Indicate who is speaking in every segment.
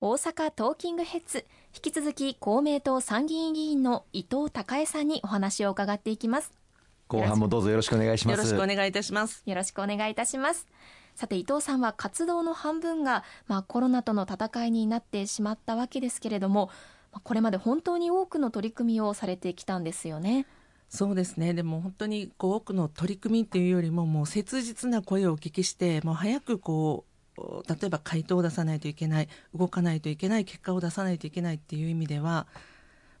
Speaker 1: 大阪トーキングヘッズ。引き続き公明党参議院議員の伊藤孝恵さんにお話を伺っていきます。
Speaker 2: 後半もどうぞよろしくお願いします。
Speaker 3: よろしくお願いいたします。
Speaker 1: よろしくお願いいたします。さて伊藤さんは活動の半分が、まあ、コロナとの戦いになってしまったわけですけれどもこれまで本当に多くの取り組みをされてきたんですよね。
Speaker 3: そうですね。でも本当にこう多くの取り組みっていうよりももう切実な声をお聞きしてもう早くこう例えば回答を出さないといけない動かないといけない結果を出さないといけないっていう意味では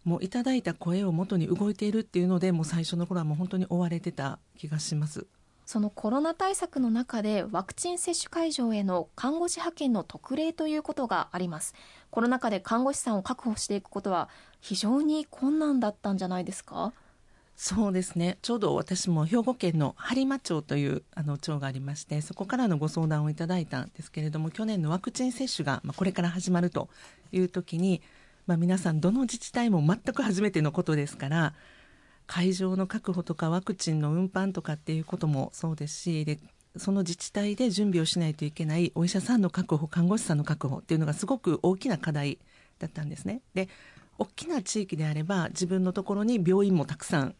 Speaker 3: もういただいた声を元に動いているっていうのでもう最初の頃はもう本当に追われてた気がします。
Speaker 1: そのコロナ対策の中でワクチン接種会場への看護師派遣の特例ということがあります。コロナ禍で看護師さんを確保していくことは非常に困難だったんじゃないですか？
Speaker 3: そうですねちょうど私も兵庫県の播磨町というあの町がありましてそこからのご相談をいただいたんですけれども去年のワクチン接種が、まあ、これから始まるという時に、まあ、皆さんどの自治体も全く初めてのことですから会場の確保とかワクチンの運搬とかっていうこともそうですしでその自治体で準備をしないといけないお医者さんの確保看護師さんの確保っていうのがすごく大きな課題だったんですね。で大きな地域であれば自分のところに病院もたくさん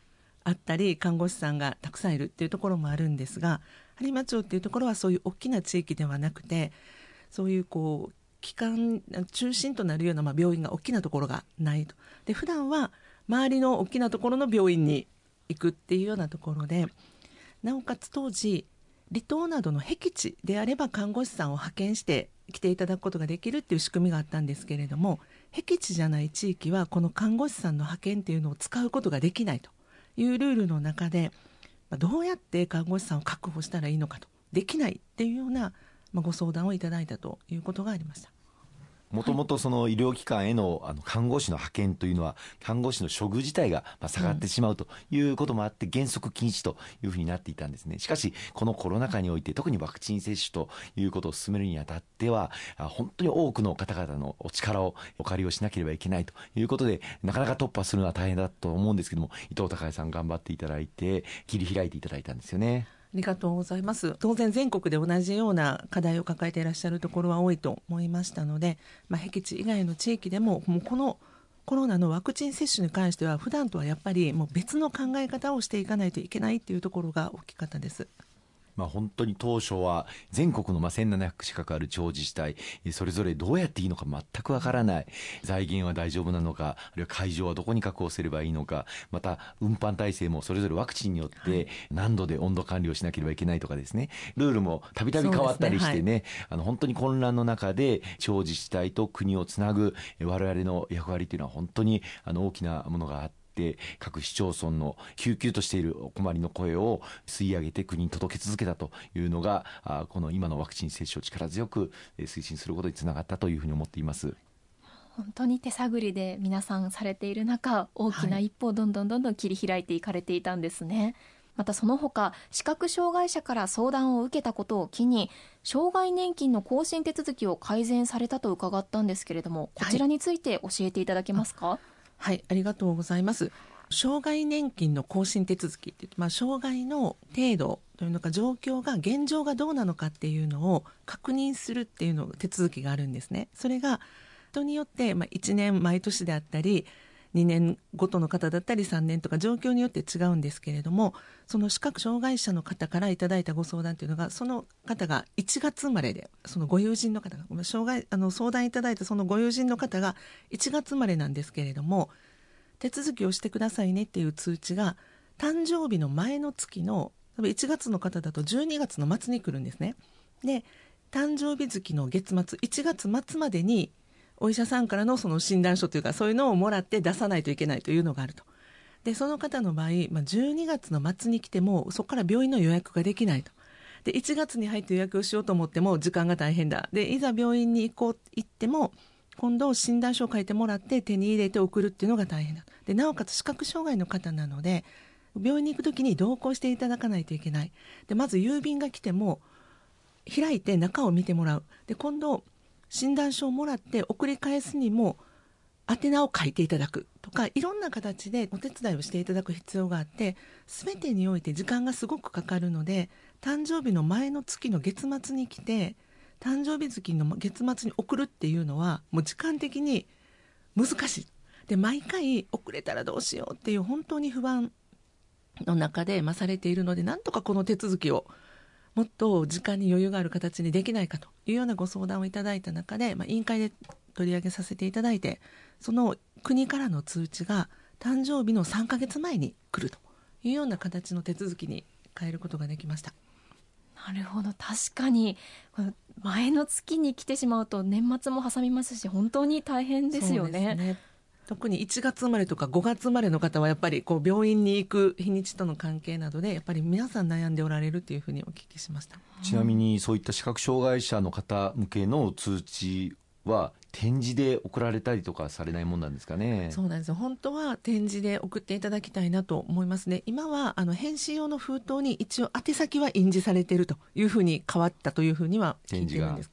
Speaker 3: あったり看護師さんがたくさんいるっていうところもあるんですが播磨町っていうところはそういう大きな地域ではなくてそういうこう機関中心となるようなまあ病院が大きなところがないと。で普段は周りの大きなところの病院に行くっていうようなところでなおかつ当時離島などの僻地であれば看護師さんを派遣して来ていただくことができるっていう仕組みがあったんですけれども僻地じゃない地域はこの看護師さんの派遣っていうのを使うことができないというルールの中で、まあ、どうやって看護師さんを確保したらいいのかとできないっていうような、まあ、ご相談をいただいたということがありました。
Speaker 2: もともとその医療機関へのあの看護師の派遣というのは看護師の処遇自体がまあ下がってしまうということもあって原則禁止というふうになっていたんですねしかしこのコロナ禍において特にワクチン接種ということを進めるにあたっては本当に多くの方々のお力をお借りをしなければいけないということでなかなか突破するのは大変だと思うんですけども伊藤孝恵さん頑張っていただいて切り開いていただいたんですよね。
Speaker 3: ありがとうございます。当然全国で同じような課題を抱えていらっしゃるところは多いと思いましたので、まあ、僻地以外の地域でも、もうこのコロナのワクチン接種に関しては、普段とはやっぱりもう別の考え方をしていかないといけないっていうところが大きかったです。
Speaker 2: まあ、本当に当初は全国のまあ1700近くある地方自治体それぞれどうやっていいのか全くわからない。財源は大丈夫なのかあるいは会場はどこに確保すればいいのかまた運搬体制もそれぞれワクチンによって何度で温度管理をしなければいけないとかですね。ルールもたびたび変わったりしてね、ね。はい、あの本当に混乱の中で地方自治体と国をつなぐ我々の役割というのは本当にあの大きなものがあってて各市町村の救急としているお困りの声を吸い上げて国に届け続けたというのがこの今のワクチン接種を力強く推進することにつながったというふうに思っています。
Speaker 1: 本当に手探りで皆さんされている中大きな一歩をどんどんどんどん切り開いていかれていたんですね。はいまたその他視覚障害者から相談を受けたことを機に障害年金の更新手続きを改善されたと伺ったんですけれどもこちらについて教えていただけますか、はい
Speaker 3: はい、ありがとうございます。障害年金の更新手続きってまあ、障害の程度というのか状況が現状がどうなのかっていうのを確認するっていうの手続きがあるんですね。それが人によって、まあ、1年毎年であったり2年ごとの方だったり3年とか状況によって違うんですけれどもその視覚障害者の方からいただいたご相談というのがその方が1月生まれでそのご友人の方が障害あの相談いただいたそのご友人の方が1月生まれなんですけれども手続きをしてくださいねっていう通知が誕生日の前の月の1月の方だと12月の末に来るんですね。で誕生日月の月末1月末までにお医者さんからのその診断書というかそういうのをもらって出さないといけないというのがあると。でその方の場合、まあ、12月の末に来てもそこから病院の予約ができないと。で1月に入って予約をしようと思っても時間が大変だ。でいざ病院に行こう行っても今度診断書を書いてもらって手に入れて送るっていうのが大変だ。でなおかつ視覚障害の方なので病院に行く時に同行していただかないといけない。でまず郵便が来ても開いて中を見てもらう。で今度診断書をもらって送り返すにも宛名を書いていただくとかいろんな形でお手伝いをしていただく必要があって全てにおいて時間がすごくかかるので誕生日の前の月の月末に来て誕生日月の月末に送るっていうのはもう時間的に難しい。で毎回遅れたらどうしようっていう本当に不安の中で、ま、されているのでなんとかこの手続きをもっと時間に余裕がある形にできないかというようなご相談をいただいた中で、まあ、委員会で取り上げさせていただいてその国からの通知が誕生日の3ヶ月前に来るというような形の手続きに変えることができました。
Speaker 1: なるほど確かに前の月に来てしまうと年末も挟みますし本当に大変ですよね。ね
Speaker 3: 特に1月生まれとか5月生まれの方はやっぱりこう病院に行く日にちとの関係などでやっぱり皆さん悩んでおられるというふうにお聞きしました。
Speaker 2: ちなみにそういった視覚障害者の方向けの通知は展示で送られたりとかされないもんなんですかね。
Speaker 3: そうなんですよ。本当は展示で送っていただきたいなと思いますね。今はあの返信用の封筒に一応宛先は印字されているというふうに変わったというふうには聞いてるんです。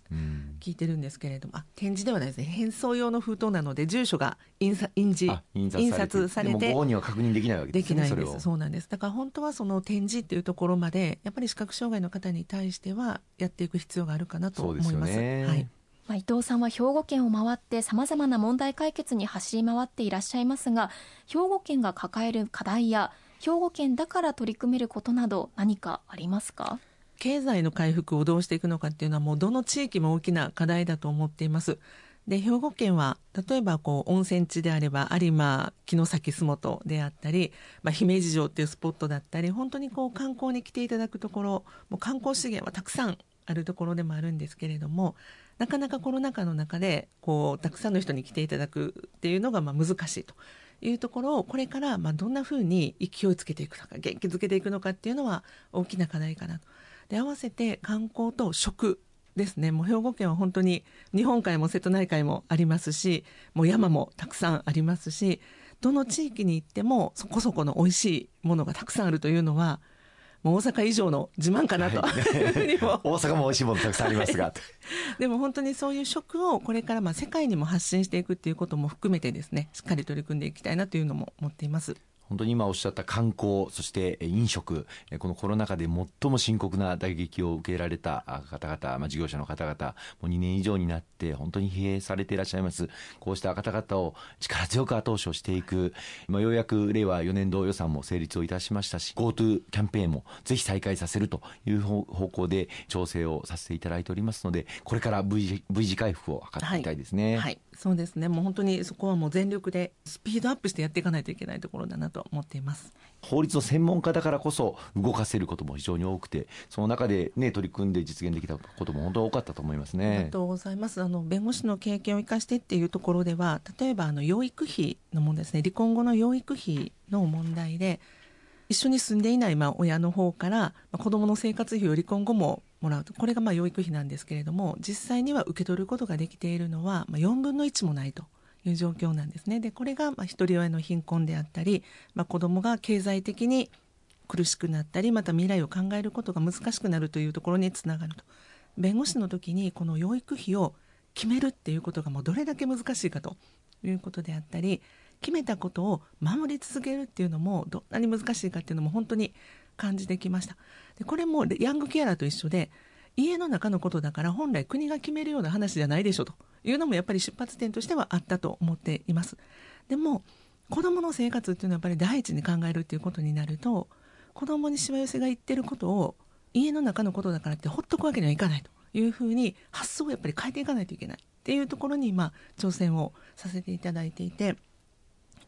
Speaker 3: 聞いてるんですけれども、あ展示ではないですね。返送用の封筒なので住所が印印字印刷されて、
Speaker 2: ご本人は確認できないわけです
Speaker 3: ね。できないです。そうなんです。だから本当はその展示っていうところまでやっぱり視覚障害の方に対してはやっていく必要があるかなと思います。すね、はい。
Speaker 1: まあ、伊藤さんは兵庫県を回ってさまざまな問題解決に走り回っていらっしゃいますが兵庫県が抱える課題や兵庫県だから取り組めることなど何かありますか？
Speaker 3: 経済の回復をどうしていくのかっていうのはもうどの地域も大きな課題だと思っています。で兵庫県は例えばこう温泉地であれば有馬城崎洲本であったり、まあ、姫路城っていうスポットだったり本当にこう観光に来ていただくところもう観光資源はたくさんあるところでもあるんですけれどもなかなかコロナ禍の中でこうたくさんの人に来ていただくっていうのがまあ難しいというところをこれからまあどんなふうに勢いつけていくのか元気づけていくのかっていうのは大きな課題かなと。で合わせて観光と食ですねもう兵庫県は本当に日本海も瀬戸内海もありますしもう山もたくさんありますしどの地域に行ってもそこそこの美味しいものがたくさんあるというのは大阪以上の自慢かなと、はい、
Speaker 2: 大阪も美味しいものたくさんありますが。
Speaker 3: でも本当にそういう食をこれからまあ世界にも発信していくっていうことも含めてですねしっかり取り組んでいきたいなというのも思っています。
Speaker 2: 本当に今おっしゃった観光、そして飲食、このコロナ禍で最も深刻な打撃を受けられた方々、まあ、事業者の方々、もう2年以上になって本当に疲弊されていらっしゃいます。こうした方々を力強く後押しをしていく、まあ、ようやく令和4年度予算も成立をいたしましたし、GoTo キャンペーンもぜひ再開させるという方向で調整をさせていただいておりますので、これから V 字回復を図っていきたいですね。
Speaker 3: はい、はい、そうですね。もう本当にそこはもう全力でスピードアップしてやっていかないといけないところだなと思っています。
Speaker 2: 法律の専門家だからこそ動かせることも非常に多くて、その中でね取り組んで実現できたことも本当多かったと思いますね。
Speaker 3: ありがとうございます。あの弁護士の経験を生かしてっていうところでは、例えばあの養育費の問題ですね。離婚後の養育費の問題で。一緒に住んでいないまあ親の方から、子どもの生活費を離婚後ももらうとこれがまあ養育費なんですけれども実際には受け取ることができているのは、まあ、4分の1もないという状況なんですね。でこれがまあ一人親の貧困であったり、まあ、子どもが経済的に苦しくなったりまた未来を考えることが難しくなるというところにつながると。弁護士の時にこの養育費を決めるっていうことがもうどれだけ難しいかということであったり決めたことを守り続けるっていうのもどんなに難しいかっていうのも本当に感じてきました。でこれもヤングケアラーと一緒で家の中のことだから本来国が決めるような話じゃないでしょと。いうのもやっぱり出発点としてはあったと思っています。でも子どもの生活っていうのはやっぱり第一に考えるっていうことになると子どもにしわ寄せが言ってることを家の中のことだからってほっとくわけにはいかないと。いうふうに発想をやっぱり変えていかないといけない。っていうところに今挑戦をさせていただいていて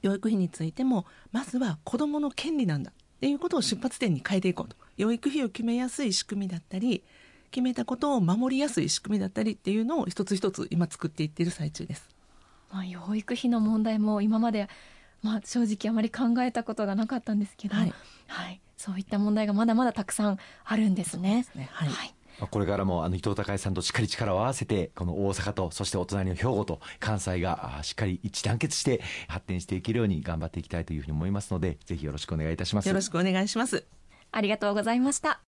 Speaker 3: 養育費についてもまずは子どもの権利なんだ。っていうことを出発点に変えていこうと養育費を決めやすい仕組みだったり決めたことを守りやすい仕組みだったりっていうのを一つ一つ今作っていっている最中です。
Speaker 1: まあ、養育費の問題も今まで、まあ、正直あまり考えたことがなかったんですけど、はい、はい、そういった問題がまだまだたくさんあるんですね。すね。はい、はい
Speaker 2: これからもあの伊藤孝さんとしっかり力を合わせてこの大阪とそしてお隣の兵庫と関西がしっかり一致団結して発展していけるように頑張っていきたいというふうに思いますのでぜひよろしくお願いいたします。
Speaker 3: よろしくお願いします。
Speaker 1: ありがとうございました